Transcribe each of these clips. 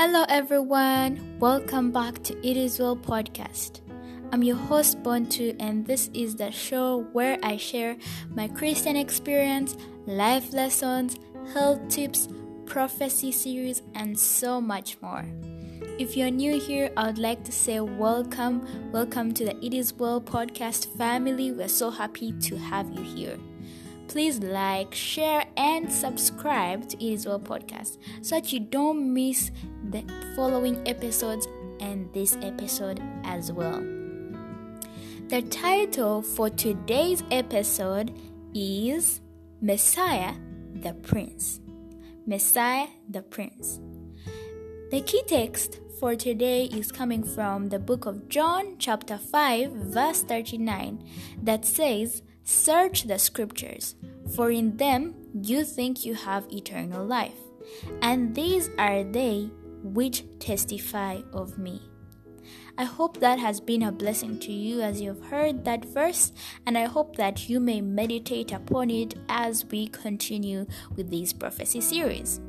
Hello, everyone. Welcome back to It Is Well podcast. I'm your host, Bontu, and this is the show where I share my Christian experience, life lessons, health tips, prophecy series, and so much more. If you're new here, I would like to say welcome. Welcome to the It Is Well podcast family. We're so happy to have you here. Please like, share, and subscribe to It Is Well podcast so that you don't miss the following episodes and this episode as well. The title for today's episode is Messiah the Prince. Messiah the Prince. The key text for today is coming from the book of John, chapter 5, verse 39, that says, Search the scriptures, for in them you think you have eternal life, and these are they which testify of me. I hope that has been a blessing to you as you've heard that verse, and I hope that you may meditate upon it as we continue with this prophecy series.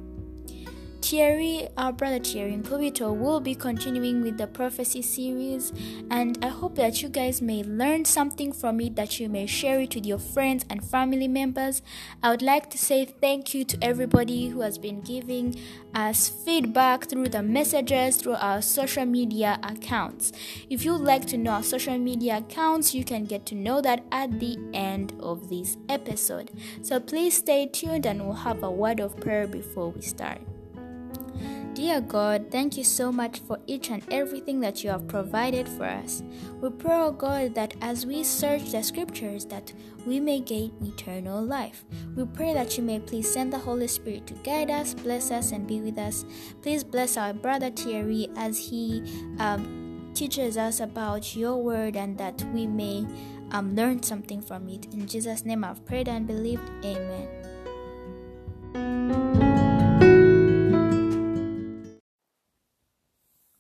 Thierry, our brother Thierry Nkubito, will be continuing with the prophecy series, and I hope that you guys may learn something from it that you may share it with your friends and family members. I would like to say thank you to everybody who has been giving us feedback through the messages through our social media accounts. If you'd like to know our social media accounts, you can get to know that at the end of this episode. So please stay tuned and we'll have a word of prayer before we start. Dear God, thank you so much for each and everything that you have provided for us. We pray, O God, that as we search the scriptures, that we may gain eternal life. We pray that you may please send the Holy Spirit to guide us, bless us, and be with us. Please bless our brother Thierry as he um, teaches us about your word and that we may um, learn something from it. In Jesus' name I've prayed and believed. Amen.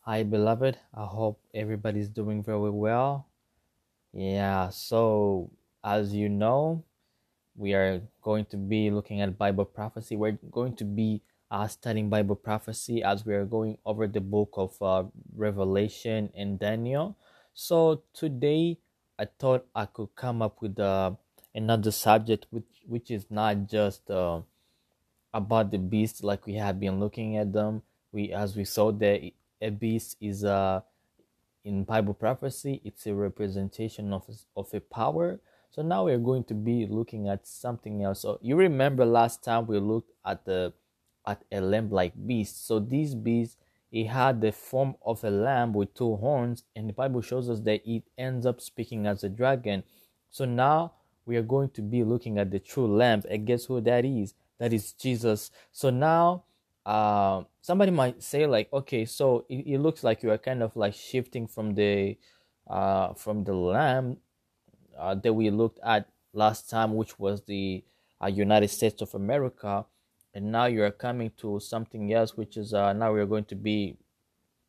Hi, beloved. I hope everybody's doing very well. Yeah, so as you know, we are going to be looking at Bible prophecy. We're going to be uh, studying Bible prophecy as we are going over the book of uh, Revelation and Daniel. So today, I thought I could come up with uh, another subject, which which is not just uh, about the beast like we have been looking at them. We as we saw that a beast is a in Bible prophecy, it's a representation of of a power. So now we're going to be looking at something else. So you remember last time we looked at the at a lamb-like beast. So this beast it had the form of a lamb with two horns, and the Bible shows us that it ends up speaking as a dragon. So now we are going to be looking at the true lamb, and guess who that is? That is Jesus. So now uh, somebody might say like okay so it, it, looks like you are kind of like shifting from the uh, from the lamb uh, that we looked at last time which was the uh, united states of america and now you are coming to something else which is uh, now we're going to be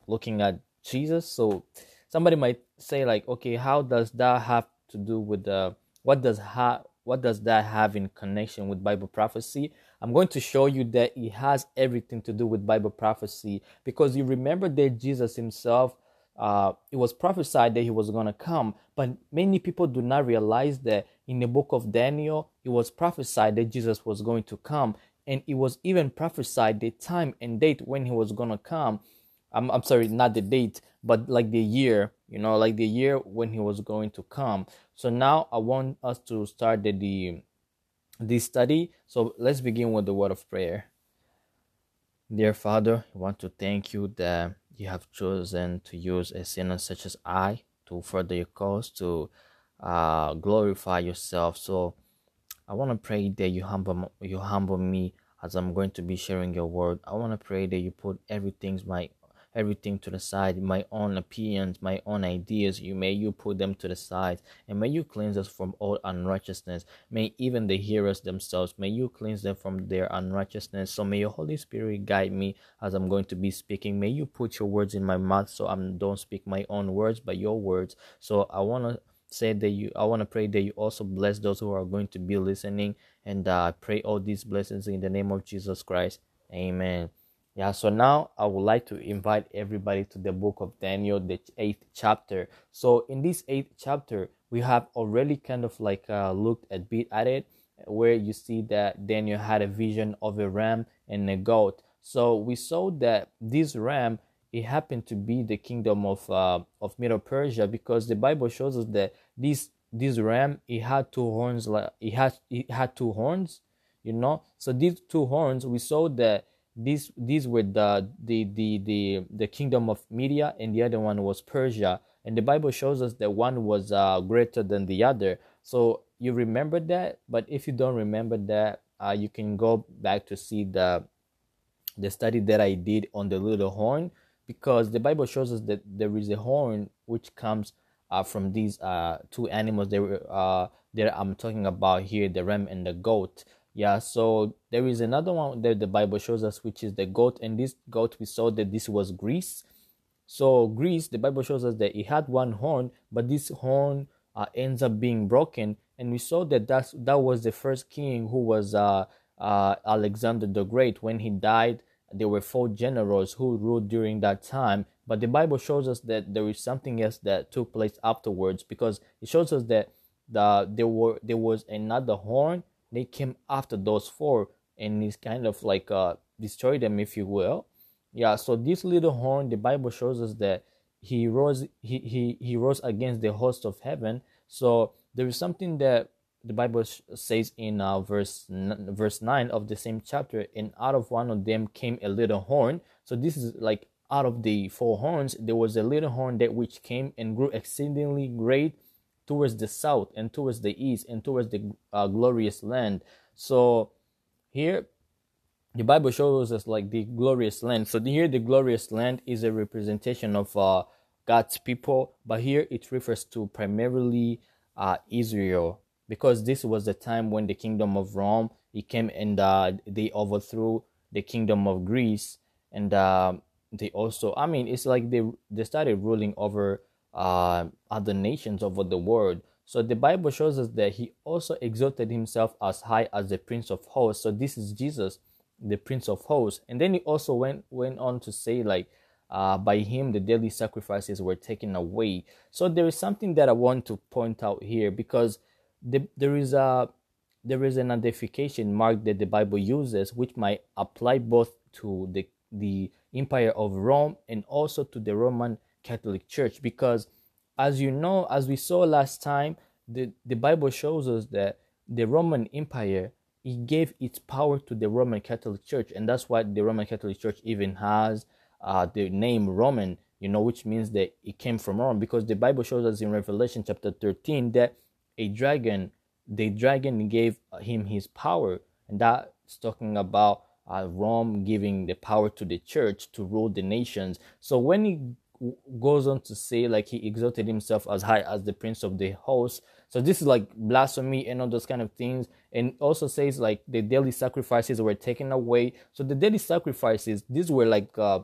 looking at jesus. So somebody might say like okay how does that have to do with the what does ha- what does that have in connection with bible prophecy I'm going to show you that it has everything to do with Bible prophecy because you remember that Jesus himself, uh, it was prophesied that he was going to come, but many people do not realize that in the book of Daniel, it was prophesied that Jesus was going to come, and it was even prophesied the time and date when he was going to come. I'm, I'm sorry, not the date, but like the year, you know, like the year when he was going to come. So now I want us to start the, the this study. So let's begin with the word of prayer. Dear Father, I want to thank you that you have chosen to use a sinner such as I to further your cause, to uh, glorify yourself. So I want to pray that you humble you humble me as I'm going to be sharing your word. I want to pray that you put everything my everything to the side, my own opinions, my own ideas. You may you put them to the side, and may you cleanse us from all unrighteousness. May even the hearers themselves, may you cleanse them from their unrighteousness. So may your Holy Spirit guide me as I'm going to be speaking. May you put your words in my mouth, so I don't speak my own words, but your words. So I want to say that you i want to pray that you also bless those who are going to be listening and uh, pray all these blessings in the name of jesus christ amen Yeah, so now I would like to invite everybody to the book of Daniel, the eighth chapter. So in this eighth chapter, we have already kind of like uh, looked a bit at it, where you see that Daniel had a vision of a ram and a goat. So we saw that this ram it happened to be the kingdom of uh, of Medo-Persia because the Bible shows us that this this ram it had two horns like it had it had two horns, you know. So these two horns we saw that these these were the the the the, the kingdom of Media and the other one was Persia and the Bible shows us that one was uh, greater than the other. So you remember that, but if you don't remember that, uh, you can go back to see the the study that I did on the little horn because the Bible shows us that there is a horn which comes uh, from these uh, two animals that, uh, that I'm talking about here, the ram and the goat. Yeah, so there is another one that the Bible shows us, which is the goat, and this goat we saw that this was Greece. So Greece, the Bible shows us that it had one horn, but this horn uh, ends up being broken, and we saw that that's, that was the first king who was uh, uh, Alexander the Great. When he died, there were four generals who ruled during that time but the bible shows us that there is something else that took place afterwards because it shows us that the there were there was another horn they came after those four and it's kind of like uh destroyed them if you will yeah so this little horn the bible shows us that he rose he he, he rose against the host of heaven so there is something that the Bible says in uh, verse verse nine of the same chapter, and out of one of them came a little horn. So this is like out of the four horns, there was a little horn that which came and grew exceedingly great towards the south and towards the east and towards the uh, glorious land. So here, the Bible shows us like the glorious land. So here, the glorious land is a representation of uh, God's people, but here it refers to primarily uh, Israel because this was the time when the kingdom of Rome it came and uh, they overthrew the kingdom of Greece and uh, they also I mean it's like they they started ruling over uh, other nations over the world. So the Bible shows us that he also exalted himself as high as the Prince of Hosts. So this is Jesus, the Prince of Hosts. And then he also went went on to say like uh, by him the daily sacrifices were taken away. So there is something that I want to point out here because the, there is a there is an identification mark that the Bible uses, which might apply both to the the Empire of Rome and also to the Roman Catholic Church. Because, as you know, as we saw last time, the, the Bible shows us that the Roman Empire it gave its power to the Roman Catholic Church, and that's why the Roman Catholic Church even has uh, the name Roman, you know, which means that it came from Rome. Because the Bible shows us in Revelation chapter 13 that a dragon, the dragon gave him his power, and that's talking about uh, Rome giving the power to the church to rule the nations. So when he goes on to say like he exalted himself as high as the prince of the host. So this is like blasphemy and all those kind of things. And also says like the daily sacrifices were taken away. So the daily sacrifices these were like uh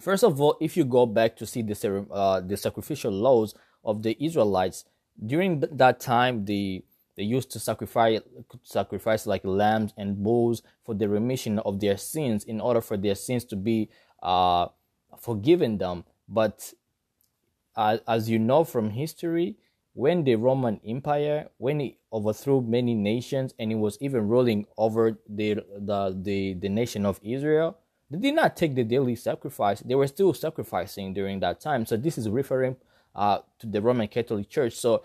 first of all if you go back to see the uh the sacrificial laws of the israelites during that time the they used to sacrifice sacrifice like lambs and bulls for the remission of their sins in order for their sins to be uh, forgiven them but uh, as you know from history when the roman empire when it overthrew many nations and it was even ruling over the the the, the nation of israel they did not take the daily sacrifice they were still sacrificing during that time so this is referring uh, to the Roman Catholic Church. So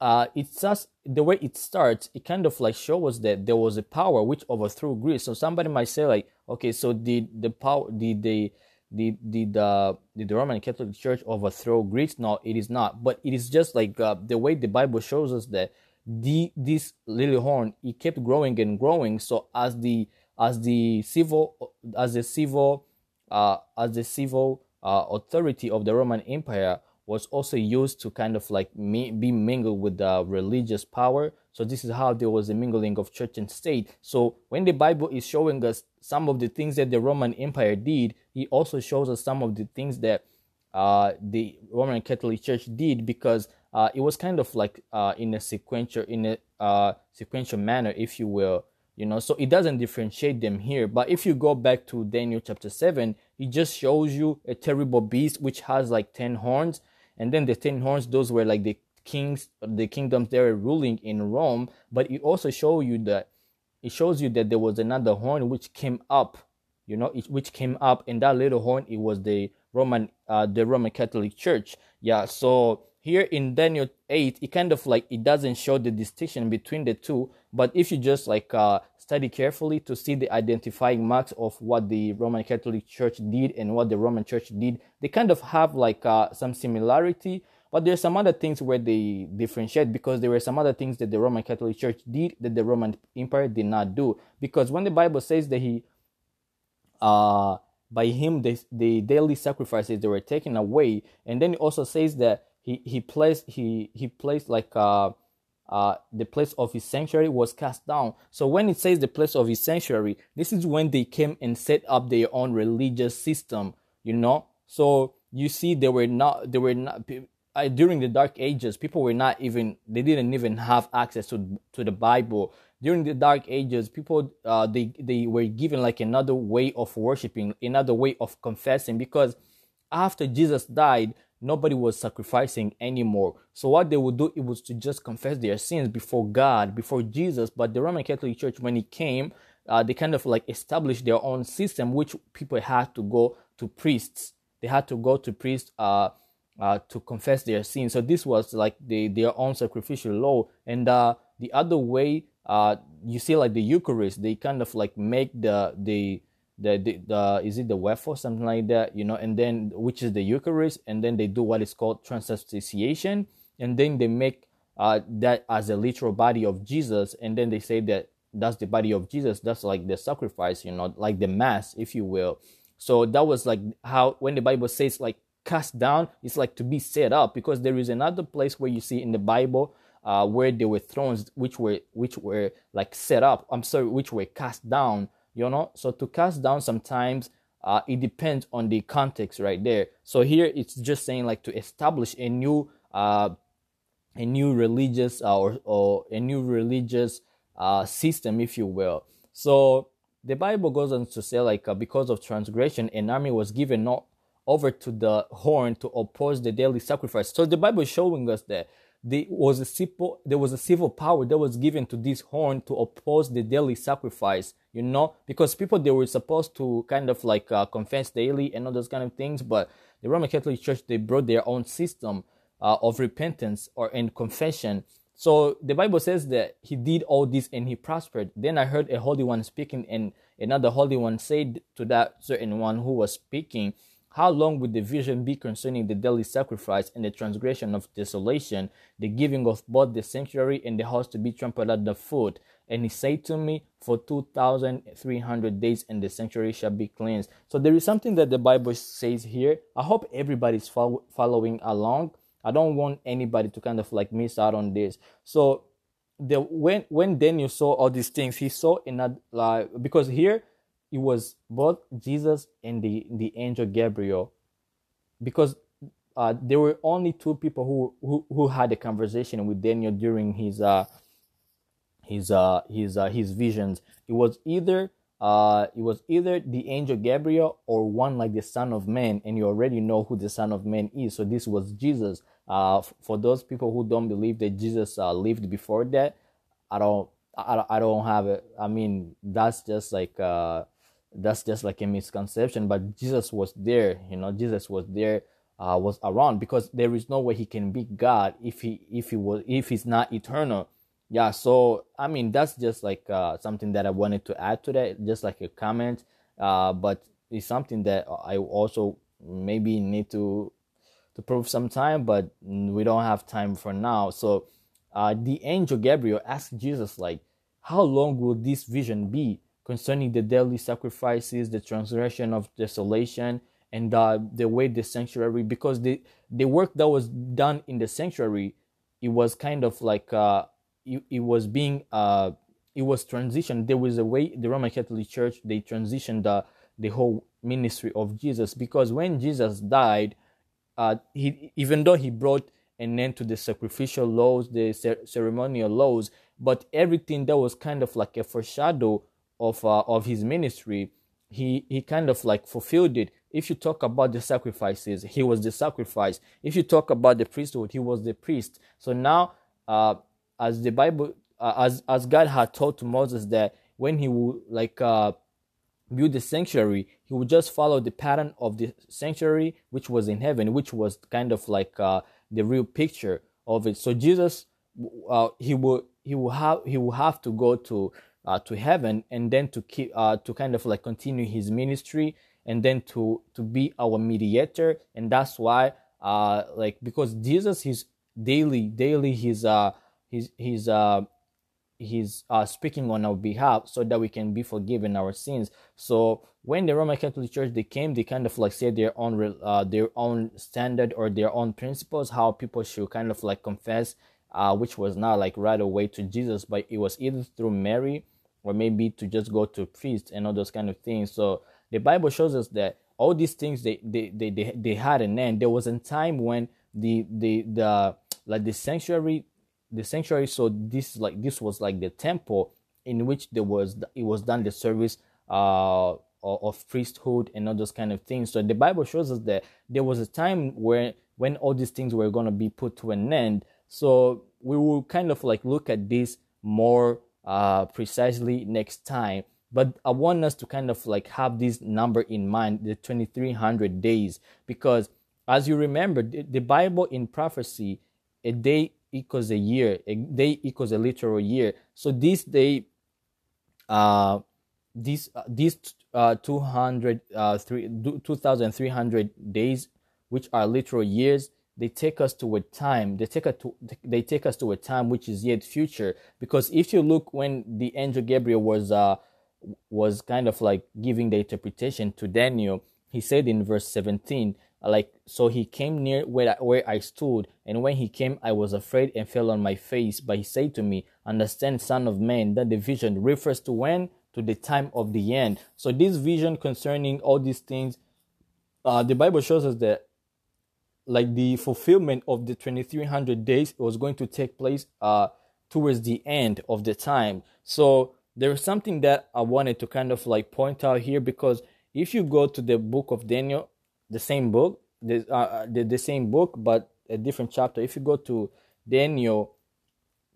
uh, it's just the way it starts. It kind of like shows that there was a power which overthrew Greece. So somebody might say like, okay, so did the power did the did did the did the Roman Catholic Church overthrow Greece? No, it is not. But it is just like uh, the way the Bible shows us that the this little horn it kept growing and growing. So as the as the civil as the civil uh, as the civil uh, authority of the Roman Empire was also used to kind of like me, be mingled with the religious power. So this is how there was a mingling of church and state. So when the Bible is showing us some of the things that the Roman Empire did, it also shows us some of the things that uh, the Roman Catholic Church did because uh, it was kind of like uh, in a sequential in a uh, sequential manner, if you will. you know so it doesn't differentiate them here but if you go back to daniel chapter 7 it just shows you a terrible beast which has like 10 horns and then the 10 horns those were like the kings the kingdoms they were ruling in rome but it also shows you that it shows you that there was another horn which came up you know it, which came up and that little horn it was the roman uh, the roman catholic church. Yeah so here in daniel 8 it kind of like it doesn't show the distinction between the two but if you just like uh, study carefully to see the identifying marks of what the roman catholic church did and what the roman church did they kind of have like uh, some similarity but there's some other things where they differentiate because there were some other things that the roman catholic church did that the roman empire did not do because when the bible says that he uh by him the, the daily sacrifices they were taken away and then it also says that he he placed he he placed like uh uh, the place of his sanctuary was cast down. So when it says the place of his sanctuary, this is when they came and set up their own religious system. You know, so you see, they were not they were not uh, during the Dark Ages. People were not even they didn't even have access to to the Bible. During the Dark Ages, people uh, they they were given like another way of worshiping, another way of confessing because after Jesus died, nobody was sacrificing anymore. So what they would do it was to just confess their sins before God, before Jesus. But the Roman Catholic Church, when it came, uh, they kind of like established their own system, which people had to go to priests. They had to go to priests uh, uh, to confess their sins. So this was like the, their own sacrificial law. And uh, the other way, uh, you see, like the Eucharist, they kind of like make the the the, the, the is it the wafer something like that you know and then which is the eucharist and then they do what is called transubstantiation and then they make uh, that as a literal body of jesus and then they say that that's the body of jesus that's like the sacrifice you know like the mass if you will so that was like how when the bible says like cast down it's like to be set up because there is another place where you see in the bible uh, where there were thrones which were which were like set up. I'm sorry which were cast down you know? So to cast down sometimes uh, it depends on the context right there. So here it's just saying like to establish a new uh, a new religious uh, or, or a new religious uh, system if you will. So the bible goes on to say like uh, because of transgression an army was given not over to the horn to oppose the daily sacrifice. So the bible is showing us that there was a civil, there was a civil power that was given to this horn to oppose the daily sacrifice you know? Because people they were supposed to kind of like uh, confess daily and all those kind of things but the roman catholic church they brought their own system uh, of repentance or in confession. So the bible says that he did all this and he prospered. Then i heard a holy one speaking and another holy one said to that certain one who was speaking how long would the vision be concerning the daily sacrifice and the transgression of desolation, the giving of both the sanctuary and the house to be trampled under foot? And he said to me, For 2,300 days, and the sanctuary shall be cleansed. So there is something that the Bible says here. I hope everybody's fo- following along. I don't want anybody to kind of like miss out on this. So the when when Daniel saw all these things, he saw in a like because here it was both Jesus and the, the angel Gabriel because uh, there were only two people who, who, who had a conversation with Daniel during his uh, his uh, his uh, his visions. It was either uh, it was either the angel Gabriel or one like the Son of Man, and you already know who the Son of Man is. So this was Jesus. Uh, for those people who don't believe that Jesus lived before that, I don't I, I don't have it. I mean, that's just like uh, that's just like a misconception but jesus was there you know jesus was there uh, was around because there is no way he can be god if he if he was if he's not eternal. Yeah so i mean that's just like uh, something that i wanted to add to that just like a comment uh, but it's something that i also maybe need to to prove sometime but we don't have time for now. So uh, the angel gabriel asked jesus like how long will this vision be concerning the daily sacrifices, the transgression of desolation, and uh, the way the sanctuary, because the the work that was done in the sanctuary, it was kind of like uh, it, it was being uh, it was transitioned. There was a way the Roman Catholic Church they transitioned the the whole ministry of Jesus because when Jesus died, uh, he even though he brought an end to the sacrificial laws, the ceremonial laws, but everything that was kind of like a foreshadow of uh, of his ministry, he he kind of like fulfilled it. If you talk about the sacrifices, he was the sacrifice. If you talk about the priesthood, he was the priest. So now, uh, as the Bible, uh, as as God had told to Moses that when he would like uh, build the sanctuary, he would just follow the pattern of the sanctuary which was in heaven, which was kind of like uh, the real picture of it. So Jesus, uh, he will he will have he will have to go to uh, to heaven and then to keep uh, to kind of like continue his ministry and then to to be our mediator. And that's why uh like because Jesus is daily daily he's uh he's he's uh he's uh, speaking on our behalf so that we can be forgiven our sins. So when the roman catholic church they came they kind of like said their own uh, their own standard or their own principles how people should kind of like confess uh, which was not like right away to jesus but it was either through mary or maybe to just go to priest and all those kind of things. So the bible shows us that all these things they they they, they, they had an end. There was a time when the the the like the sanctuary the sanctuary so this like this was like the temple in which there was it was done the service uh of priesthood and all those kind of things. So the bible shows us that there was a time where when all these things were going to be put to an end so we will kind of like look at this more uh precisely next time but i want us to kind of like have this number in mind the 2300 days because as you remember the, bible in prophecy a day equals a year. A day equals a literal year. So this day, uh, these uh, these uh 200 uh 3 2300 days which are literal years they take us to a time they take us to they take us to a time which is yet future. Because if you look when the angel gabriel was uh was kind of like giving the interpretation to daniel he said in verse 17 like so he came near where I, where I stood and when he came I was afraid and fell on my face. But he said to me understand son of man that the vision refers to when? To the time of the end so this vision concerning all these things uh, the bible shows us that like the fulfillment of the 2300 days was going to take place uh, towards the end of the time so there is something that i wanted to kind of like point out here because if you go to the book of daniel the same book, the, uh, uh, the, the same book, but a different chapter. If you go to Daniel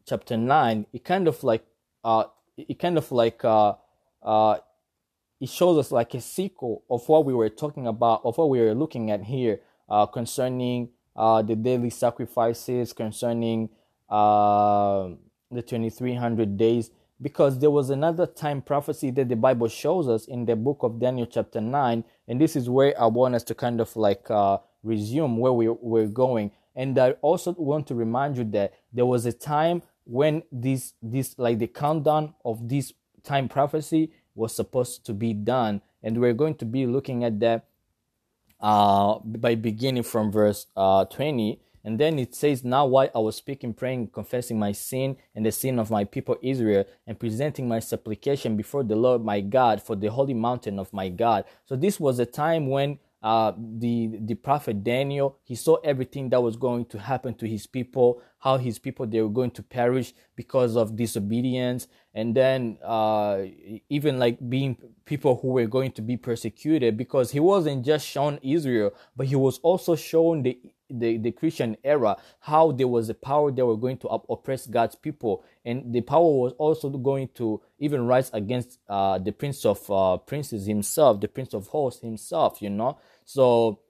chapter 9, it kind of like, uh, it kind of like, uh, uh, it shows us like a sequel of what we were talking about, of what we were looking at here, uh, concerning uh, the daily sacrifices, concerning uh, the 2300 days because there was another time prophecy that the Bible shows us in the book of Daniel, chapter 9. And this is where I want us to kind of like uh, resume where we, we're going. And I also want to remind you that there was a time when this, this, like the countdown of this time prophecy was supposed to be done. And we're going to be looking at that uh, by beginning from verse uh, 20 and then it says, Now while I was speaking, praying, confessing my sin and the sin of my people Israel, and presenting my supplication before the Lord my God for the holy mountain of my God. So this was a time when uh, the the prophet Daniel he saw everything that was going to happen to his people, how his people they were going to perish because of disobedience, and then uh, even like being people who were going to be persecuted because he wasn't just shown Israel, but he was also shown the the, the Christian era, how there was a power that were going to oppress God's people, and the power was also going to even rise against uh, the Prince of uh, Princes himself, the Prince of Hosts himself, you know. So,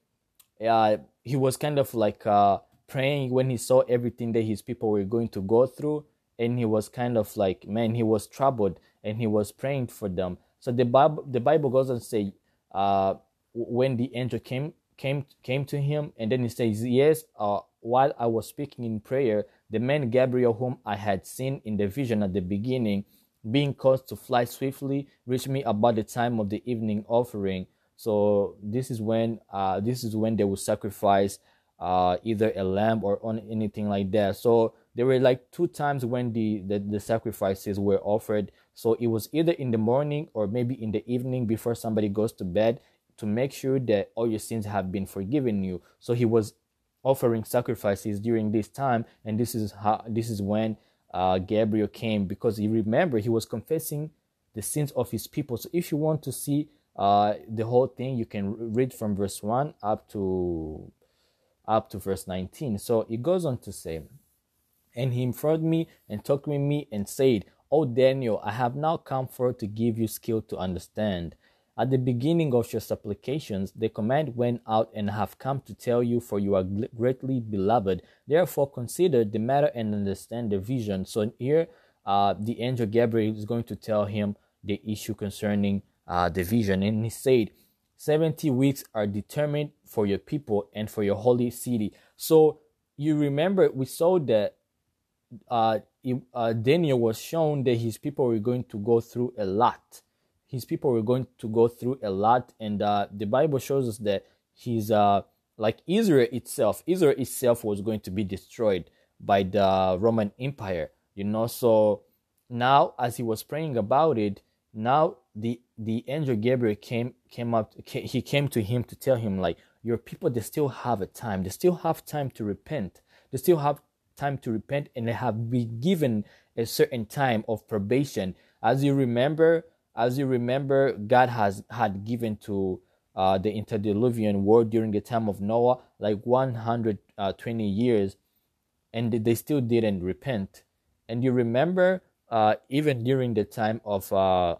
uh, he was kind of like uh, praying when he saw everything that his people were going to go through, and he was kind of like, man, he was troubled, and he was praying for them. So the Bible, the Bible goes and say, uh, when the angel came came came to him and then he says yes uh, while i was speaking in prayer the man gabriel whom i had seen in the vision at the beginning being caused to fly swiftly reached me about the time of the evening offering. So this is when uh, this is when they would sacrifice uh, either a lamb or on anything like that. So there were like two times when the, the the sacrifices were offered. So it was either in the morning or maybe in the evening before somebody goes to bed to make sure that all your sins have been forgiven you. So he was offering sacrifices during this time, and this is how this is when uh, Gabriel came because he remember he was confessing the sins of his people. So if you want to see uh, the whole thing, you can read from verse one up to up to verse nineteen. So it goes on to say, and he informed me and talked with me and said, "O Daniel, I have now come forth to give you skill to understand." At the beginning of your supplications, the command went out and have come to tell you, for you are greatly beloved. Therefore, consider the matter and understand the vision. So here, uh, the angel Gabriel is going to tell him the issue concerning uh, the vision. And he said, 70 weeks are determined for your people and for your holy city. So you remember, we saw that uh, uh Daniel was shown that his people were going to go through a lot his people were going to go through a lot, and uh, the Bible shows us that he's uh, like Israel itself. Israel itself was going to be destroyed by the Roman Empire. You know, so now as he was praying about it, now the the angel Gabriel came came up. He came to him to tell him like, your people they still have a time. They still have time to repent. They still have time to repent, and they have been given a certain time of probation. As you remember, as you remember, God has had given to uh, the antediluvian world during the time of Noah like 120 uh, years, and they still didn't repent. And you remember, uh, even during the time of uh,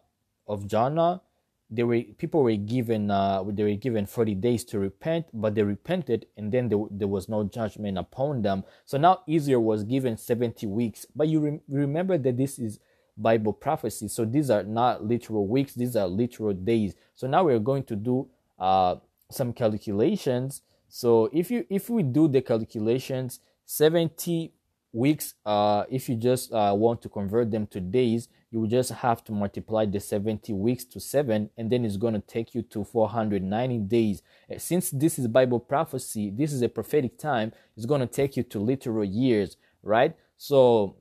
of Jonah, they were people were given uh, they were given 40 days to repent, but they repented, and then there, there was no judgment upon them. So now Israel was given 70 weeks. But you re- remember that this is Bible prophecy. So these are not literal weeks, these are literal days. So now we're going to do uh, some calculations. So if you if we do the calculations, 70 weeks, uh, if you just uh, want to convert them to days, you just have to multiply the 70 weeks to 7 and then it's going to take you to 490 days since this is bible prophecy this is a prophetic time it's going to take you to literal years right so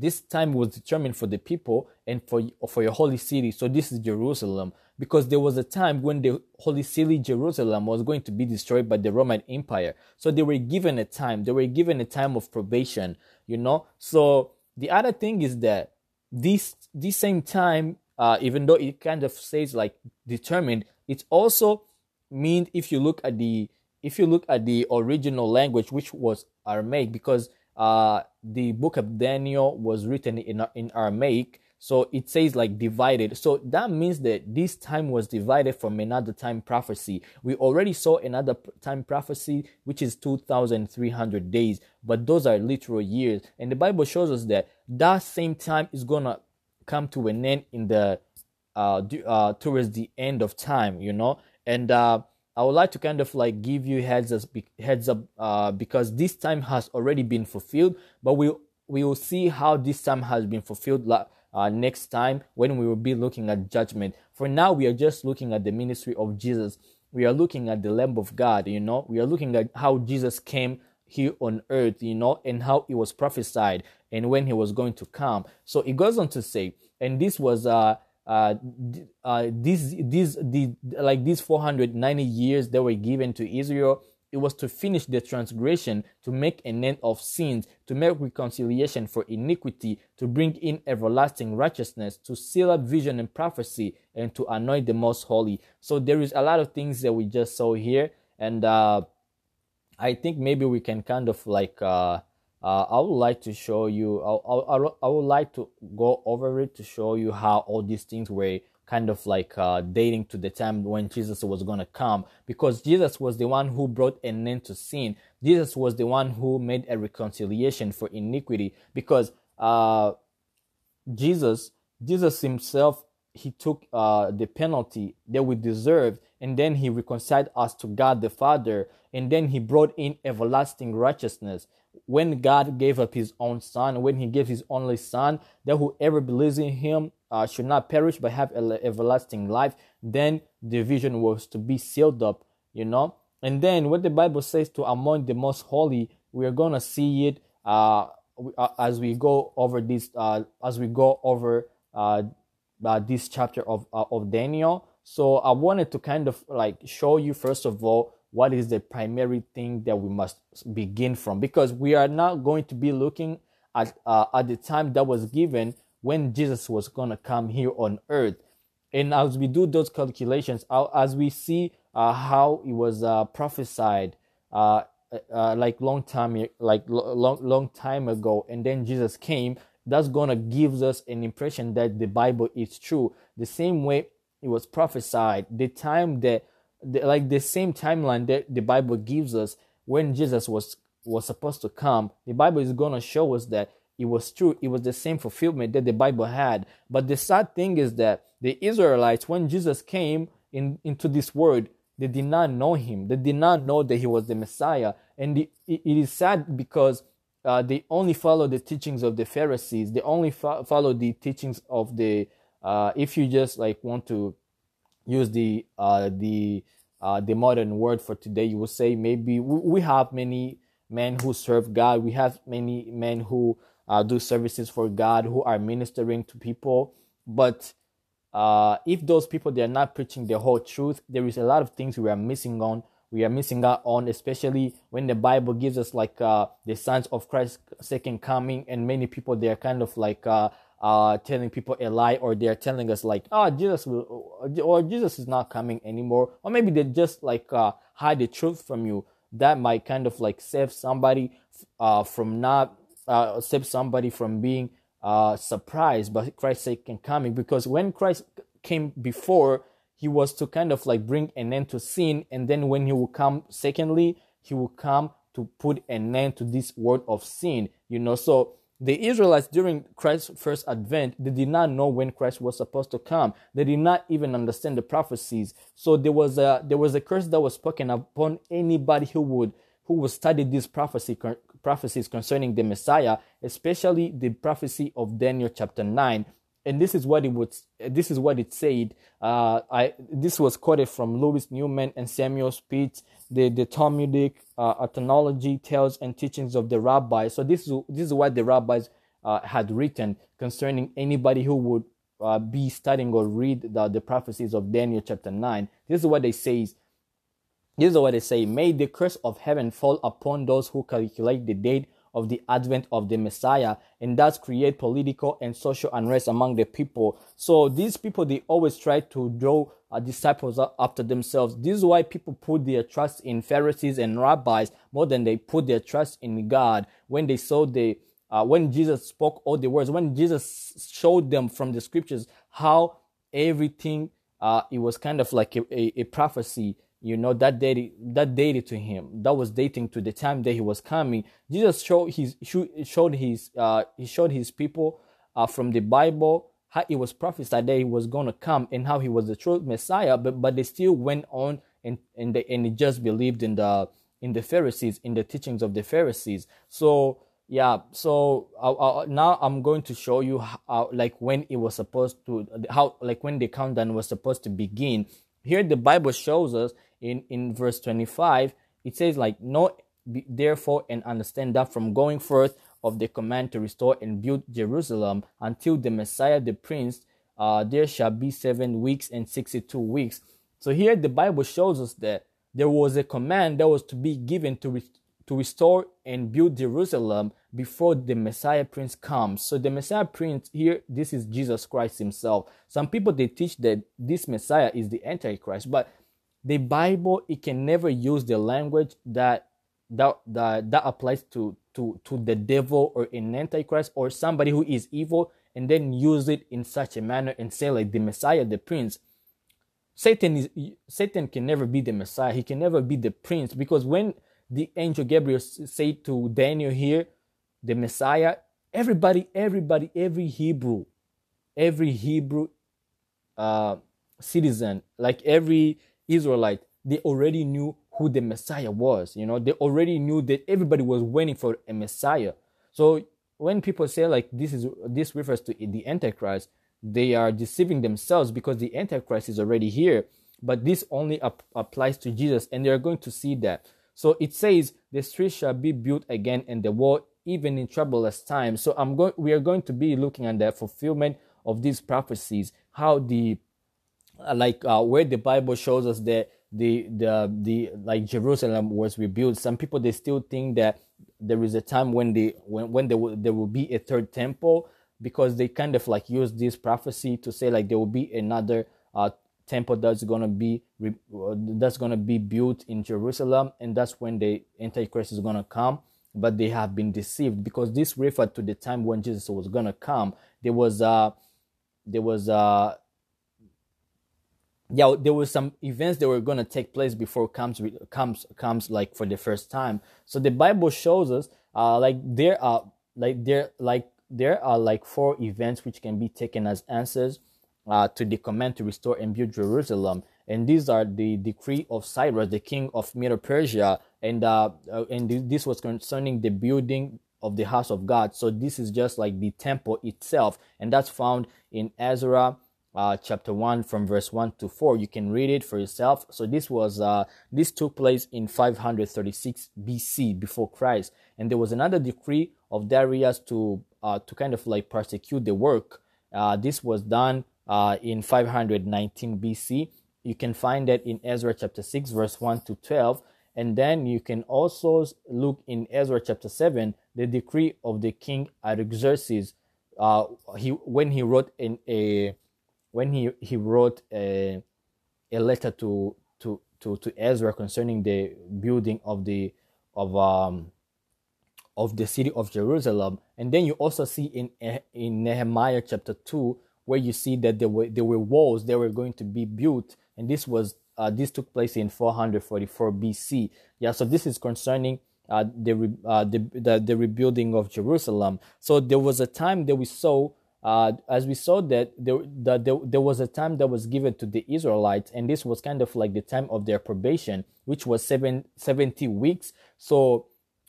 this time was determined for the people and for, for your holy city. So this is Jerusalem. Because there was a time when the holy city Jerusalem was going to be destroyed by the Roman Empire. So they were given a time. They were given a time of probation, you know. So the other thing is that this this same time, uh, even though it kind of says like determined, it also means if you look at the if you look at the original language, which was Aramaic, because uh, the book of Daniel was written in, in Aramaic. So it says like divided. So that means that this time was divided from another time prophecy. We already saw another time prophecy, which is 2,300 days, but those are literal years. And the Bible shows us that that same time is going to come to an end in the, uh, uh, towards the end of time, you know? And, uh, I would like to kind of like give you heads up, heads up uh, because this time has already been fulfilled, but we we will see how this time has been fulfilled uh, next time when we will be looking at judgment. For now, we are just looking at the ministry of Jesus. We are looking at the Lamb of God. You know, we are looking at how Jesus came here on earth. You know, and how it was prophesied and when he was going to come. So it goes on to say, and this was uh uh, uh, these these the like these 490 years that were given to Israel it was to finish the transgression, to make an end of sins, to make reconciliation for iniquity, to bring in everlasting righteousness, to seal up vision and prophecy, and to anoint the most holy. So there is a lot of things that we just saw here, and uh, I think maybe we can kind of like uh, uh, I would like to show you, I, I, I would like to go over it to show you how all these things were kind of like uh, dating to the time when Jesus was going to come. Because Jesus was the one who brought an end to sin. Jesus was the one who made a reconciliation for iniquity. Because uh, Jesus, Jesus himself, he took uh, the penalty that we deserved and then he reconciled us to God the Father. And then he brought in everlasting righteousness when God gave up his own son, when he gave his only son, that whoever believes in him uh, should not perish but have everlasting life, then the vision was to be sealed up, you know. And then what the Bible says to among the most holy, we are gonna see it uh, uh as we go over this, uh, as we go over uh, uh this chapter of of Daniel. So I wanted to kind of like show you first of all what is the primary thing that we must begin from because we are not going to be looking at uh, at the time that was given when Jesus was going to come here on earth. And as we do those calculations, as we see uh, how it was uh, prophesied, uh, uh like long time, like long long time ago, and then Jesus came, that's gonna give us an impression that the Bible is true. The same way it was prophesied, the time that, the, like the same timeline that the Bible gives us when Jesus was was supposed to come, the Bible is gonna show us that it was true. It was the same fulfillment that the Bible had. But the sad thing is that the Israelites, when Jesus came in, into this world, they did not know him. They did not know that he was the Messiah. And the, it, it is sad because uh, they only follow the teachings of the Pharisees. They only fo- follow the teachings of the. Uh, if you just like want to use the uh, the uh, the modern word for today, you will say maybe we, have many men who serve God. We have many men who uh, do services for God, who are ministering to people. But uh, if those people they are not preaching the whole truth, there is a lot of things we are missing on. We are missing out on, especially when the Bible gives us like uh, the signs of Christ's second coming, and many people they are kind of like uh, telling people a lie, or they are telling us like, oh, Jesus will, or Jesus is not coming anymore, or maybe they just like uh, hide the truth from you. That might kind of like save somebody uh, from not uh, save somebody from being uh, surprised by Christ's second coming. Because when Christ came before, he was to kind of like bring an end to sin, and then when he will come, secondly, he will come to put an end to this world of sin. You know, so the Israelites during Christ's first advent, they did not know when Christ was supposed to come. They did not even understand the prophecies. So there was a there was a curse that was spoken upon anybody who would who would study these prophecy prophecies concerning the Messiah, especially the prophecy of Daniel chapter 9. And this is what it would this is what it said. Uh, I this was quoted from Louis Newman and Samuel Spitz, the, the Talmudic uh, anthology, tales and teachings of the rabbis. So this is this is what the rabbis uh, had written concerning anybody who would uh, be studying or read the, the prophecies of Daniel chapter 9. This is what they say this is what they say. May the curse of heaven fall upon those who calculate the date of the advent of the Messiah and thus create political and social unrest among the people. So these people, they always try to draw uh, disciples after themselves. This is why people put their trust in Pharisees and rabbis more than they put their trust in God. When they saw the, uh, when Jesus spoke all the words, when Jesus showed them from the scriptures how everything, uh, it was kind of like a, a, a prophecy you know that dated that dated to him that was dating to the time that he was coming. Jesus showed his showed his uh he showed his people uh from the bible how it was prophesied that he was going to come and how he was the true messiah but but they still went on and and they and they just believed in the in the pharisees in the teachings of the pharisees. So yeah so uh, uh, now i'm going to show you how like when it was supposed to how like when the countdown was supposed to begin. Here the bible shows us in in verse 25 it says like know therefore and understand that from going forth of the command to restore and build jerusalem until the messiah the prince uh, there shall be seven weeks and 62 weeks. So here the bible shows us that there was a command that was to be given to re- to restore and build jerusalem before the messiah prince comes. So the messiah prince here this is jesus christ himself. Some people they teach that this messiah is the antichrist but the Bible it can never use the language that that that, that applies to to to the devil or an antichrist or somebody who is evil and then use it in such a manner and say like the Messiah, the prince. Satan is Satan can never be the Messiah. He can never be the prince because when the angel Gabriel said to Daniel here, the Messiah, everybody, everybody, every Hebrew, every Hebrew uh, citizen, like every Israelite, they already knew who the Messiah was. You know, they already knew that everybody was waiting for a Messiah. So when people say like this is this refers to the Antichrist, they are deceiving themselves because the Antichrist is already here. But this only ap- applies to Jesus, and they are going to see that. So it says the street shall be built again, and the wall even in troublous times. So I'm going. We are going to be looking at the fulfillment of these prophecies, how the like uh, where the Bible shows us that the the the like Jerusalem was rebuilt. Some people they still think that there is a time when they when when there will there will be a third temple because they kind of like use this prophecy to say like there will be another uh, temple that's gonna be that's gonna be built in Jerusalem, and that's when the Antichrist is gonna come. But they have been deceived because this referred to the time when Jesus was gonna come. There was uh there was uh yeah there were some events that were gonna take place before comes comes comes like for the first time. So the Bible shows us uh like there are like there like there are like four events which can be taken as answers uh, to the command to restore and build Jerusalem. And these are the decree of Cyrus, the king of Medo-Persia, and uh, uh, and this was concerning the building of the house of God. So this is just like the temple itself, and that's found in Ezra uh, chapter 1 from verse 1 to 4 you can read it for yourself. So this was uh, this took place in 536 bc before christ. And there was another decree of darius to uh, to kind of like persecute the work. Uh, this was done uh, in 519 bc you can find that in ezra chapter 6 verse 1 to 12 and then you can also look in ezra chapter 7 the decree of the king artaxerxes. Uh, he when he wrote in a when he, he wrote a, a letter to, to, to, to Ezra concerning the building of the of um of the city of Jerusalem. And then you also see in in Nehemiah chapter 2 where you see that there were there were walls that were going to be built and this was uh, this took place in 444 BC. Yeah, so this is concerning uh, the, uh, the, the the rebuilding of Jerusalem. So there was a time that we saw uh, as we saw that there, that there, there was a time that was given to the Israelites, and this was kind of like the time of their probation, which was seven, 70 weeks. So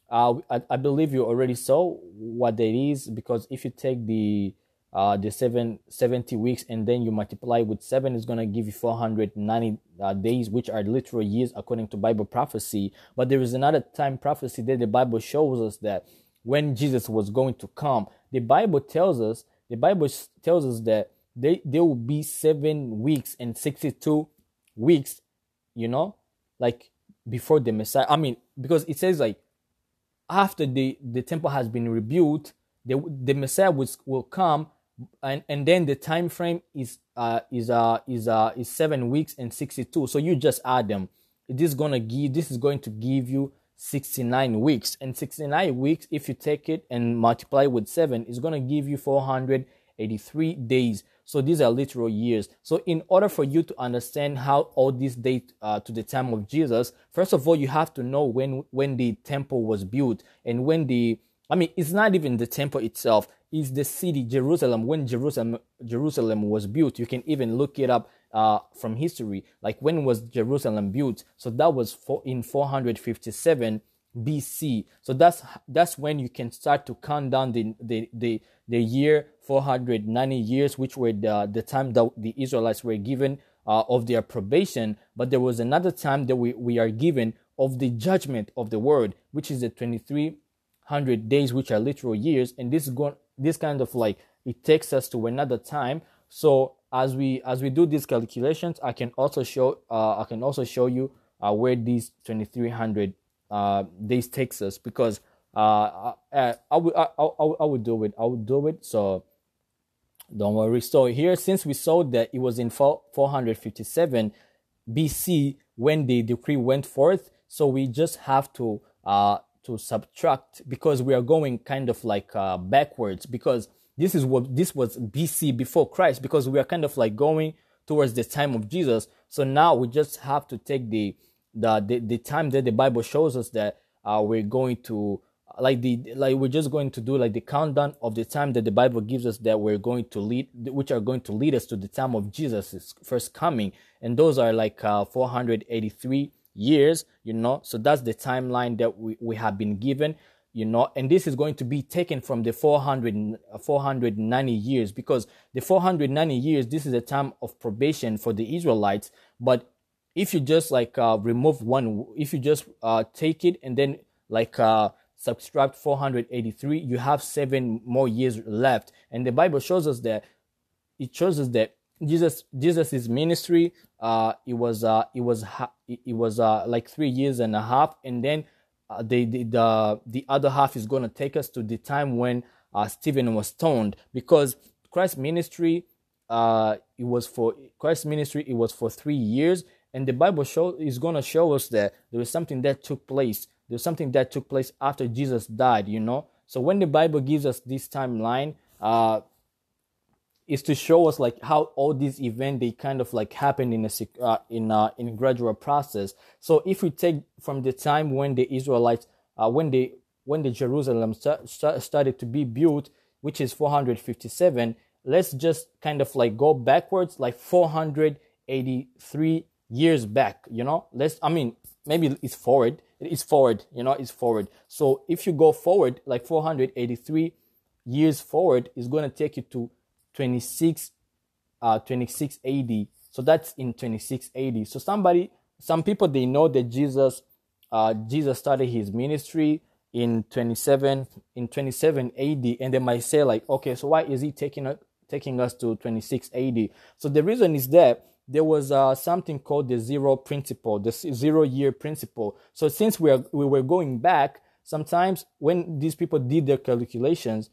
uh, I, I, believe you already saw what that is, because if you take the uh, the seven, 70 weeks and then you multiply with seven, it's going to give you 490 uh, days, which are literal years according to Bible prophecy. But there is another time prophecy that the Bible shows us that when Jesus was going to come, the Bible tells us the Bible tells us that they, there will be seven weeks and 62 weeks, you know, like before the Messiah. I mean, because it says like after the, the temple has been rebuilt, the, the Messiah will, will come and, and then the time frame is uh is uh is uh is seven weeks and 62 so you just add them this is gonna give this is going to give you 69 weeks. And 69 weeks, if you take it and multiply with 7, is going to give you 483 days. So these are literal years. So in order for you to understand how all these date uh, to the time of Jesus, first of all, you have to know when when the temple was built and when the I mean, it's not even the temple itself. It's the city, Jerusalem. When Jerusalem Jerusalem was built, you can even look it up uh, from history. Like when was Jerusalem built? So that was for, in 457 BC. So that's that's when you can start to count down the the the, the year 490 years, which were the the time that the Israelites were given uh, of their probation. But there was another time that we, we are given of the judgment of the world, which is the 2300 days, which are literal years. And this is going this kind of like it takes us to another time. So as we as we do these calculations, I can also show uh, I can also show you uh, where these 2300 uh, days takes us because uh, I, I, would I, I, I would do it. I would do it. So don't worry. So here since we saw that it was in 457 BC when the decree went forth so we just have to uh to subtract because we are going kind of like uh, backwards because this is what this was BC before Christ because we are kind of like going towards the time of Jesus. So now we just have to take the the the, the time that the Bible shows us that uh, we're going to like the like we're just going to do like the countdown of the time that the Bible gives us that we're going to lead which are going to lead us to the time of Jesus' first coming. And those are like uh, 483 years you know? So that's the timeline that we, we have been given you know and this is going to be taken from the 400 490 years because the 490 years this is a time of probation for the israelites. But if you just like uh, remove one if you just uh, take it and then like uh, subtract 483 you have seven more years left. And the bible shows us that it shows us that Jesus Jesus's ministry uh it was uh it was it was uh like three years and a half. And then uh, the, the the the other half is going to take us to the time when uh, Stephen was stoned because Christ's ministry uh it was for Christ's ministry it was for three years. And the Bible show is going to show us that there was something that took place. There's something that took place after Jesus died you know? So when the Bible gives us this timeline uh is to show us like how all these events they kind of like happen in a uh, in a, in gradual process. So if we take from the time when the Israelites uh, when they when the Jerusalem st- st- started to be built, which is 457, let's just kind of like go backwards like 483 years back. You know, let's I mean maybe it's forward. It's forward. You know, it's forward. So if you go forward like 483 years forward, going to take you to 26 uh 26 AD. So that's in 26 AD. So somebody some people they know that Jesus uh Jesus started his ministry in 27 in 27 AD and they might say like okay so why is he taking taking us to 26 AD? So the reason is that there was uh, something called the zero principle, the zero year principle. So since we are we were going back, sometimes when these people did their calculations,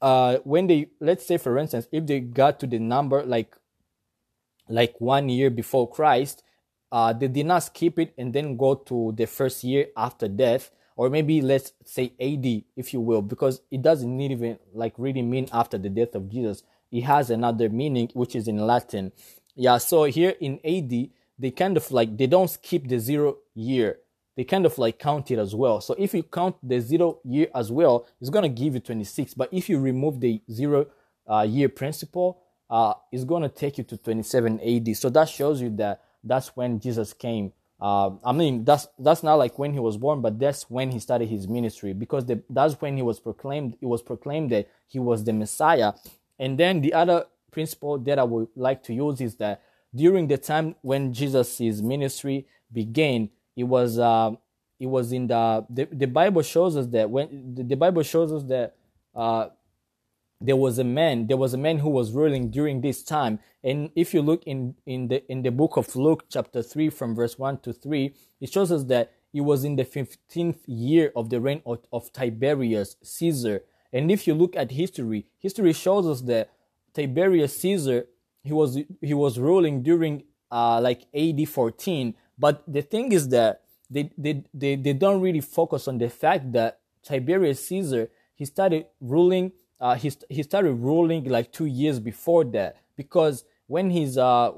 uh, when they let's say for instance if they got to the number like like one year before christ uh, they did not skip it and then go to the first year after death or maybe let's say ad if you will because it doesn't need even like really mean after the death of jesus. It has another meaning which is in latin. Yeah so here in ad they kind of like they don't skip the zero year they kind of like count it as well. So if you count the zero year as well, it's going to give you 26. But if you remove the zero uh, year principle, uh, it's going to take you to 27 AD. So that shows you that that's when Jesus came. Uh, I mean, that's that's not like when he was born, but that's when he started his ministry because the, that's when he was proclaimed. It was proclaimed that he was the Messiah. And then the other principle that I would like to use is that during the time when Jesus' ministry began, it was uh, it was in the, the the Bible shows us that when the, the Bible shows us that uh, there was a man there was a man who was ruling during this time. And if you look in in the in the book of Luke chapter 3 from verse 1 to 3 it shows us that it was in the 15th year of the reign of, of Tiberius Caesar. And if you look at history history shows us that Tiberius Caesar he was he was ruling during uh like AD 14 but the thing is that they, they, they, they don't really focus on the fact that Tiberius Caesar, he started ruling, uh, he, he started ruling like two years before that because when his, uh,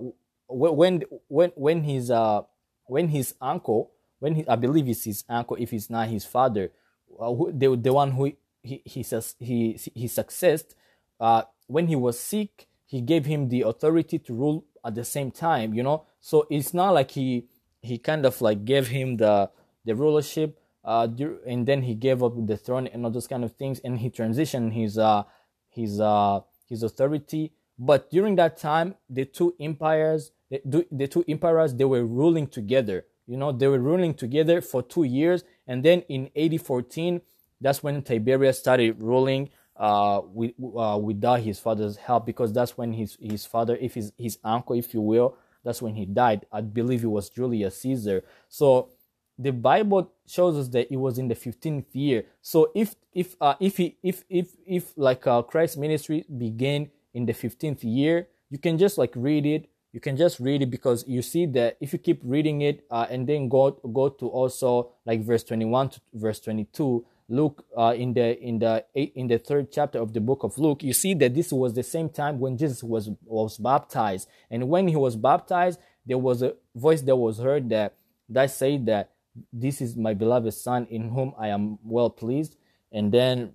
when, when, when his, uh, when his uncle, when he, I believe it's his uncle, if it's not his father, uh, who, the, the one who he, he says he, he successed, uh, when he was sick, he gave him the authority to rule at the same time, you know? So it's not like he, he kind of like gave him the the rulership uh and then he gave up the throne and all those kind of things and he transitioned his uh his uh his authority. But during that time the two empires the, the two emperors they were ruling together. You know they were ruling together for two years and then in AD 14 that's when Tiberius started ruling uh, with, uh, without his father's help because that's when his his father if his his uncle if you will that's when he died. I believe it was Julius Caesar. So the Bible shows us that it was in the 15th year. So if if uh, if he, if if if like uh, Christ's ministry began in the 15th year, you can just like read it. You can just read it because you see that if you keep reading it uh, and then go go to also like verse 21 to verse 22, Luke uh, in the in the in the third chapter of the book of Luke, you see that this was the same time when Jesus was was baptized, and when he was baptized, there was a voice that was heard that that said that this is my beloved son in whom I am well pleased, and then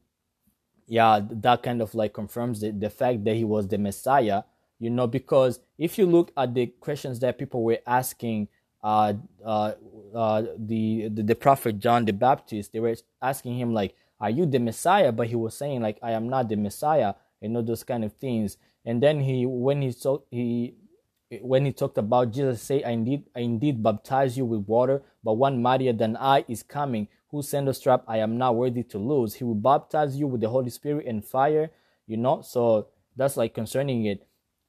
yeah, that kind of like confirms the, the fact that he was the Messiah, you know, because if you look at the questions that people were asking uh, uh, uh, the, the, the prophet John the Baptist, they were asking him like, "Are you the Messiah?" But he was saying like, "I am not the Messiah," and know those kind of things. And then he, when he talked, he when he talked about Jesus, say, "I indeed, I indeed baptize you with water, but one mightier than I is coming, whose sandal strap I am not worthy to lose. He will baptize you with the Holy Spirit and fire." You know, so that's like concerning it.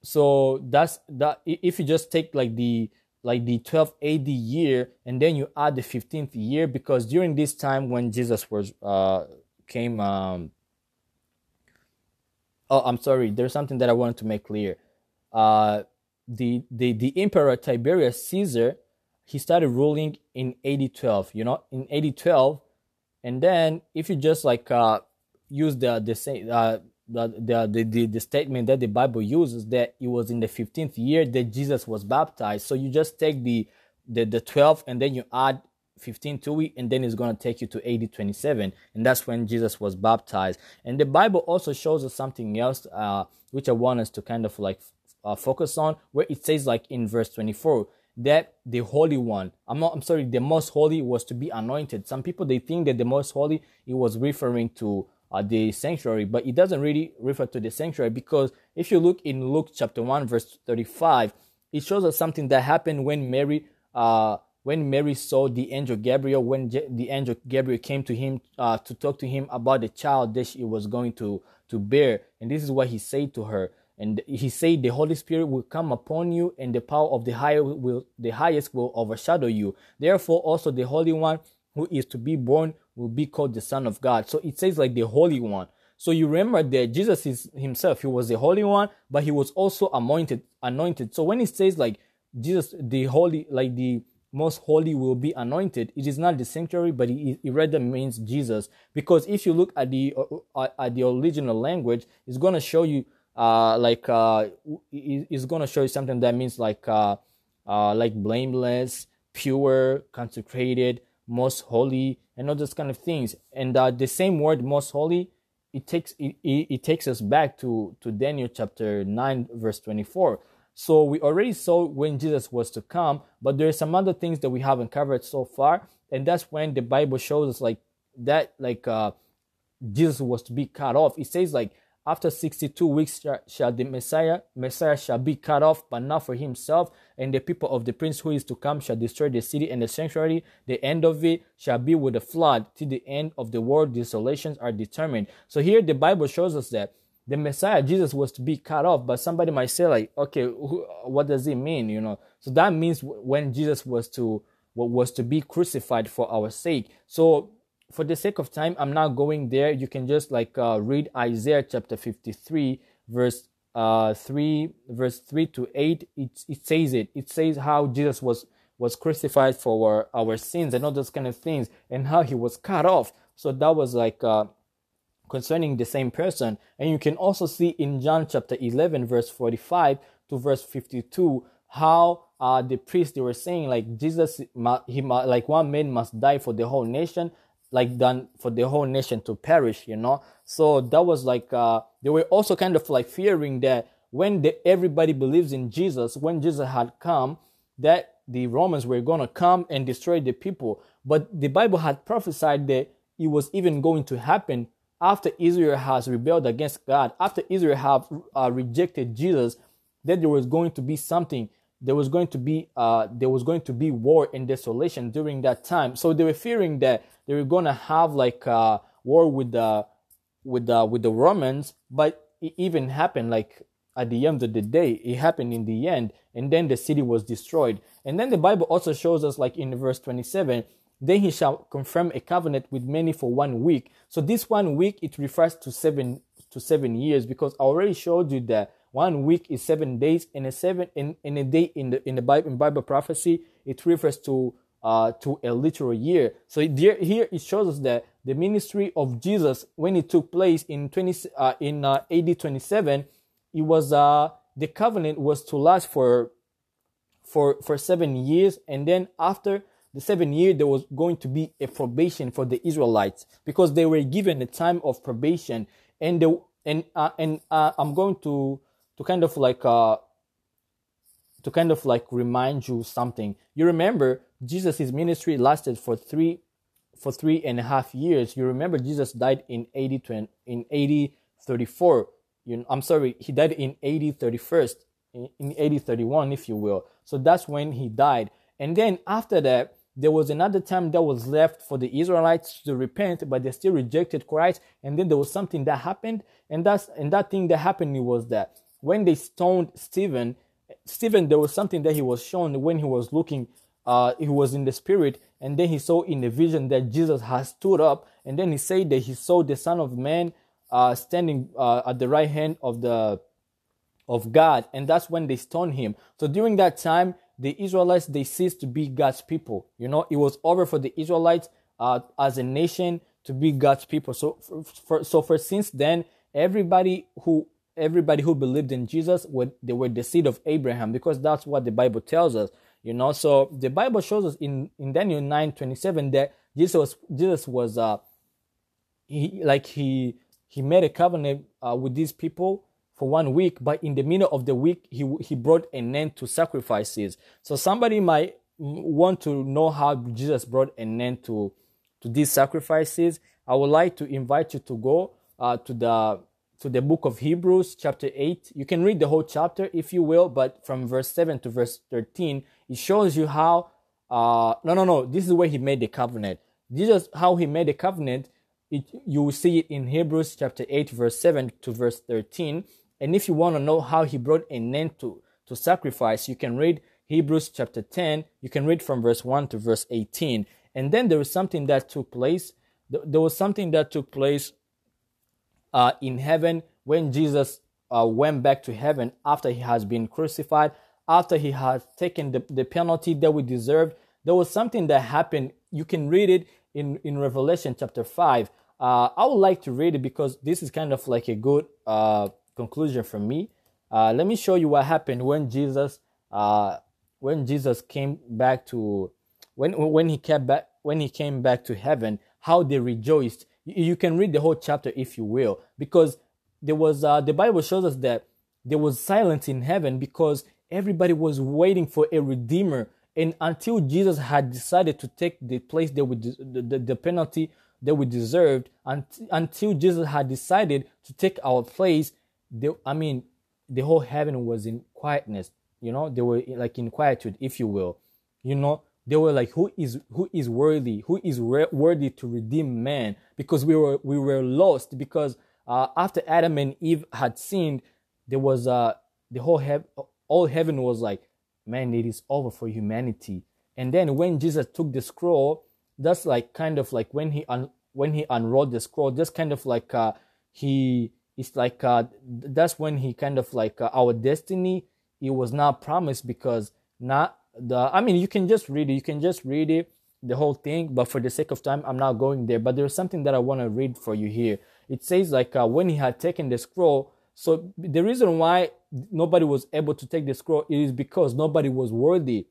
so that's that if you just take like the like the 12th AD year and then you add the 15th year because during this time when Jesus was uh came um oh I'm sorry there's something that I wanted to make clear. Uh the the the emperor Tiberius Caesar he started ruling in AD 12 you know in AD 12 and then if you just like uh use the the same uh the, the, the, the statement that the Bible uses that it was in the 15th year that Jesus was baptized. So you just take the, the, the 12 and then you add 15 to it and then it's going to take you to AD 27 and that's when Jesus was baptized. And the Bible also shows us something else uh, which I want us to kind of like uh, focus on where it says like in verse 24 that the holy one I'm not I'm sorry the most holy was to be anointed. Some people they think that the most holy it was referring to uh, the sanctuary, but it doesn't really refer to the sanctuary because if you look in Luke chapter 1 verse 35, it shows us something that happened when Mary uh, when Mary saw the angel Gabriel, when J- the angel Gabriel came to him uh, to talk to him about the child that she was going to to bear, and this is what he said to her. And he said, "The Holy Spirit will come upon you, and the power of the higher will the highest will overshadow you. Therefore, also the Holy One who is to be born will be called the Son of God. So it says like the Holy One. So you remember that Jesus is himself, he was the Holy One, but he was also anointed, anointed. So when it says like Jesus, the Holy, like the most holy will be anointed, it is not the sanctuary, but it, rather means Jesus. Because if you look at the uh, at the original language, it's gonna show you uh like uh it's gonna show you something that means like uh uh like blameless, pure, consecrated, most holy, and all those kind of things. And uh, the same word, most holy, it takes it, it, it takes us back to to Daniel chapter nine, verse twenty four. So we already saw when Jesus was to come, but there are some other things that we haven't covered so far, and that's when the Bible shows us like that, like uh, Jesus was to be cut off. It says like after 62 weeks shall the Messiah, Messiah shall be cut off, but not for himself. And the people of the prince who is to come shall destroy the city and the sanctuary. The end of it shall be with a flood. Till the end of the world, desolations are determined. So here the Bible shows us that the Messiah, Jesus, was to be cut off. But somebody might say, like, okay, what does it mean? You know, so that means when Jesus was to was to be crucified for our sake. So for the sake of time, I'm not going there. You can just like uh, read Isaiah chapter 53, verse uh, 3, verse 3 to 8. It, it says it. It says how Jesus was was crucified for our, our sins and all those kind of things, and how he was cut off. So that was like uh, concerning the same person. And you can also see in John chapter 11, verse 45 to verse 52, how uh, the priests they were saying like Jesus, he like one man must die for the whole nation, like done for the whole nation to perish, you know. So that was like uh, they were also kind of like fearing that when the, everybody believes in Jesus, when Jesus had come, that the Romans were going to come and destroy the people. But the Bible had prophesied that it was even going to happen after Israel has rebelled against God, after Israel have uh, rejected Jesus, that there was going to be something there was going to be uh, there was going to be war and desolation during that time. So they were fearing that they were going to have like a uh, war with the with the with the Romans, but it even happened like at the end of the day. It happened in the end, and then the city was destroyed. And then the Bible also shows us, like in verse twenty-seven, then he shall confirm a covenant with many for one week. So this one week it refers to seven to seven years because I already showed you that one week is seven days, and a seven in, in a day in the in the Bible in Bible prophecy it refers to uh, to a literal year. So here, here it shows us that the ministry of Jesus when it took place in twenty uh, in uh, AD twenty seven, it was uh the covenant was to last for for for seven years, and then after the seven year there was going to be a probation for the Israelites because they were given a time of probation, and the and uh, and uh, I'm going to to kind of like uh to kind of like remind you something. You remember Jesus' ministry lasted for three for three and a half years. You remember Jesus died in AD in AD 34. You, I'm sorry, he died in AD 31st, in, in AD 31, if you will. So that's when he died. And then after that, there was another time that was left for the Israelites to repent, but they still rejected Christ. And then there was something that happened, and that's and that thing that happened was that when they stoned Stephen, Stephen, there was something that he was shown when he was looking, uh, he was in the spirit, and then he saw in the vision that Jesus has stood up, and then he said that he saw the Son of Man uh, standing uh, at the right hand of the of God, and that's when they stoned him. So during that time, the Israelites they ceased to be God's people. You know, it was over for the Israelites uh, as a nation to be God's people. So for, for, so for since then, everybody who everybody who believed in Jesus would they were the seed of Abraham because that's what the Bible tells us. You know, so the Bible shows us in in Daniel nine twenty seven that Jesus was Jesus was uh he like he he made a covenant uh, with these people for one week, but in the middle of the week, he, he brought an end to sacrifices. So somebody might want to know how Jesus brought an end to, to these sacrifices. I would like to invite you to go uh, to the to the book of Hebrews, chapter 8. You can read the whole chapter if you will, but from verse 7 to verse 13, it shows you how. Uh, no, no, no. This is where he made the covenant. This is how he made the covenant, it, you will see it in Hebrews chapter 8, verse 7 to verse 13. And if you want to know how he brought an end to, to sacrifice, you can read Hebrews chapter 10. You can read from verse 1 to verse 18. And then there was something that took place. There was something that took place uh, in heaven when Jesus uh, went back to heaven after he has been crucified, after he has taken the, the penalty that we deserved. There was something that happened. You can read it in, in Revelation chapter 5. Uh, I would like to read it because this is kind of like a good uh, conclusion from me. Uh, let me show you what happened when Jesus, uh, when Jesus came back to, when when he came back when he came back to heaven, how they rejoiced. You, can read the whole chapter if you will, because there was uh, the Bible shows us that there was silence in heaven because everybody was waiting for a redeemer, and until Jesus had decided to take the place that would the, the, the penalty that we deserved, until Jesus had decided to take our place, they, I mean, the whole heaven was in quietness. You know, they were like in quietude, if you will. You know, they were like, who is who is worthy? Who is re- worthy to redeem man? Because we were we were lost. Because uh, after Adam and Eve had sinned, there was uh the whole heaven, all heaven was like, man, it is over for humanity. And then when Jesus took the scroll, that's like kind of like when he un- when he unrolled the scroll, just kind of like uh he it's like uh, that's when he kind of like uh, our destiny it was not promised because not the i mean you can just read it you can just read it the whole thing but for the sake of time i'm not going there but there's something that i want to read for you here it says like uh, when he had taken the scroll so the reason why nobody was able to take the scroll is because nobody was worthy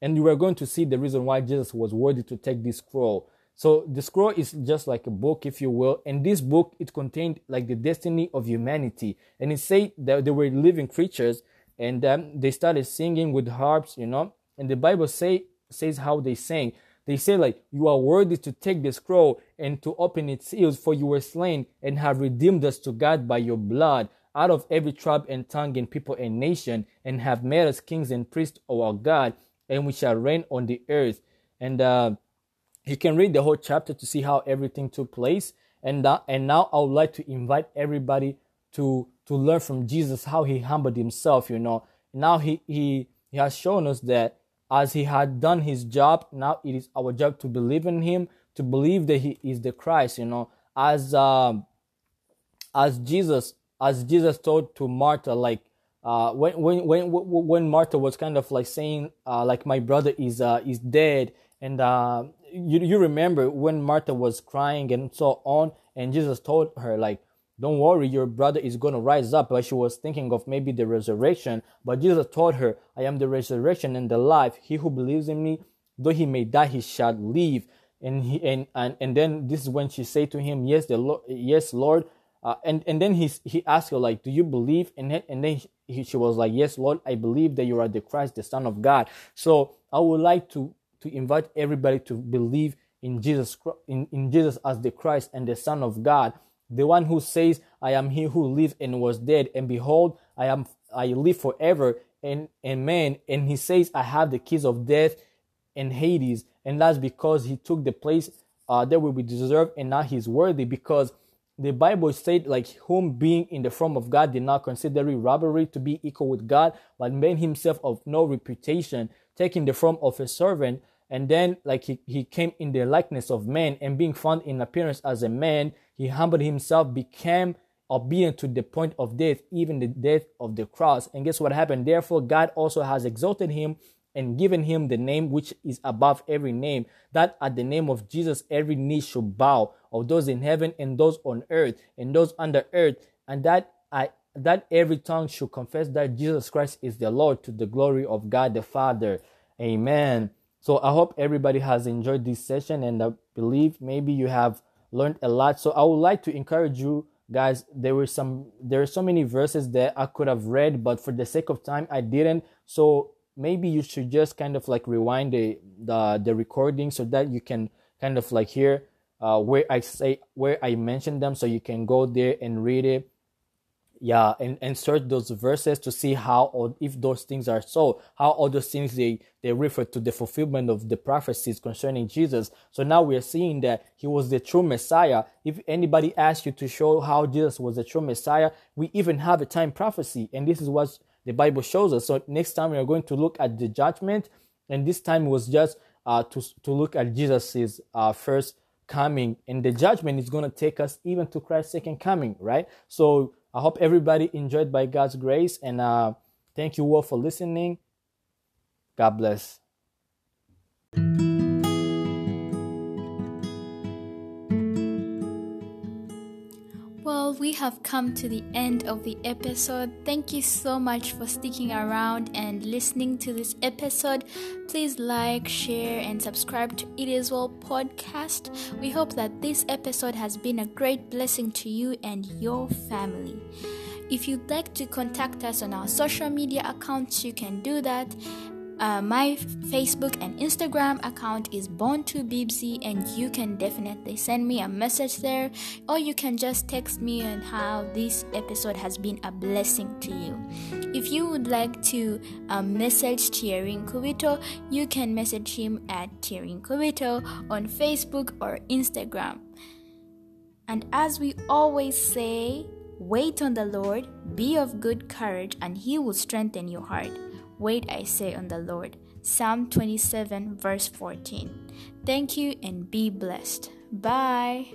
and you are going to see the reason why jesus was worthy to take this scroll so the scroll is just like a book, if you will. And this book, it contained like the destiny of humanity. And it said that they were living creatures and um, they started singing with harps, you know. And the Bible say, says how they sang. They say like, you are worthy to take the scroll and to open its seals for you were slain and have redeemed us to God by your blood out of every tribe and tongue and people and nation and have made us kings and priests of our God and we shall reign on the earth. And, uh, you can read the whole chapter to see how everything took place. And that, and now I would like to invite everybody to to learn from Jesus how he humbled himself. You know, now he he he has shown us that as he had done his job, now it is our job to believe in him, to believe that he is the Christ. You know, as um, as Jesus as Jesus told to Martha, like uh, when when when when Martha was kind of like saying, uh, like my brother is uh, is dead, and uh, you, you remember when Martha was crying and so on, and Jesus told her, like, don't worry, your brother is going to rise up. But she was thinking of maybe the resurrection. But Jesus told her, I am the resurrection and the life. He who believes in me, though he may die, he shall live. And he and and, and then this is when she said to him, Yes, the Lord, yes, Lord. Uh, and and then he he asked her like, Do you believe? And and then he, she was like, Yes, Lord, I believe that you are the Christ, the Son of God. So I would like to to invite everybody to believe in Jesus in, in Jesus as the Christ and the Son of God, the one who says, I am he who lived and was dead, and behold, I am I live forever, and amen. And he says, I have the keys of death and Hades, and that's because he took the place uh, that we deserve, and now he's worthy because the Bible said, like, whom being in the form of God did not consider robbery to be equal with God, but made himself of no reputation, taking the form of a servant. And then, like, he, he came in the likeness of man, and being found in appearance as a man, he humbled himself, became obedient to the point of death, even the death of the cross. And guess what happened? Therefore, God also has exalted him and given him the name which is above every name, that at the name of Jesus every knee should bow, of those in heaven and those on earth and those under earth, and that I that every tongue should confess that Jesus Christ is the Lord to the glory of God the Father. Amen. So I hope everybody has enjoyed this session and I believe maybe you have learned a lot. So I would like to encourage you guys there were some there are so many verses that i could have read but for the sake of time i didn't so maybe you should just kind of like rewind the the, the recording so that you can kind of like hear uh, where i say where i mention them so you can go there and read it yeah and, and search those verses to see how or if those things are so how all those things they they refer to the fulfillment of the prophecies concerning jesus. So now we are seeing that he was the true messiah. If anybody asks you to show how jesus was the true messiah we even have a time prophecy and this is what the bible shows us. So next time we are going to look at the judgment and this time was just uh, to, to look at jesus's uh, first coming. And the judgment is going to take us even to christ's second coming right? So I hope everybody enjoyed by God's grace and uh, thank you all for listening. God bless. We have come to the end of the episode. Thank you so much for sticking around and listening to this episode. Please like, share, and subscribe to It Is Well podcast. We hope that this episode has been a great blessing to you and your family. If you'd like to contact us on our social media accounts, you can do that. Uh, my Facebook and Instagram account is Born to Bibsy, and you can definitely send me a message there, or you can just text me on how this episode has been a blessing to you. If you would like to um, message Thierry Kubito, you can message him at Thierry Kubito on Facebook or Instagram. And as we always say, wait on the Lord, be of good courage, and he will strengthen your heart. Wait, I say, on the Lord. Psalm 27, verse 14. Thank you and be blessed. Bye.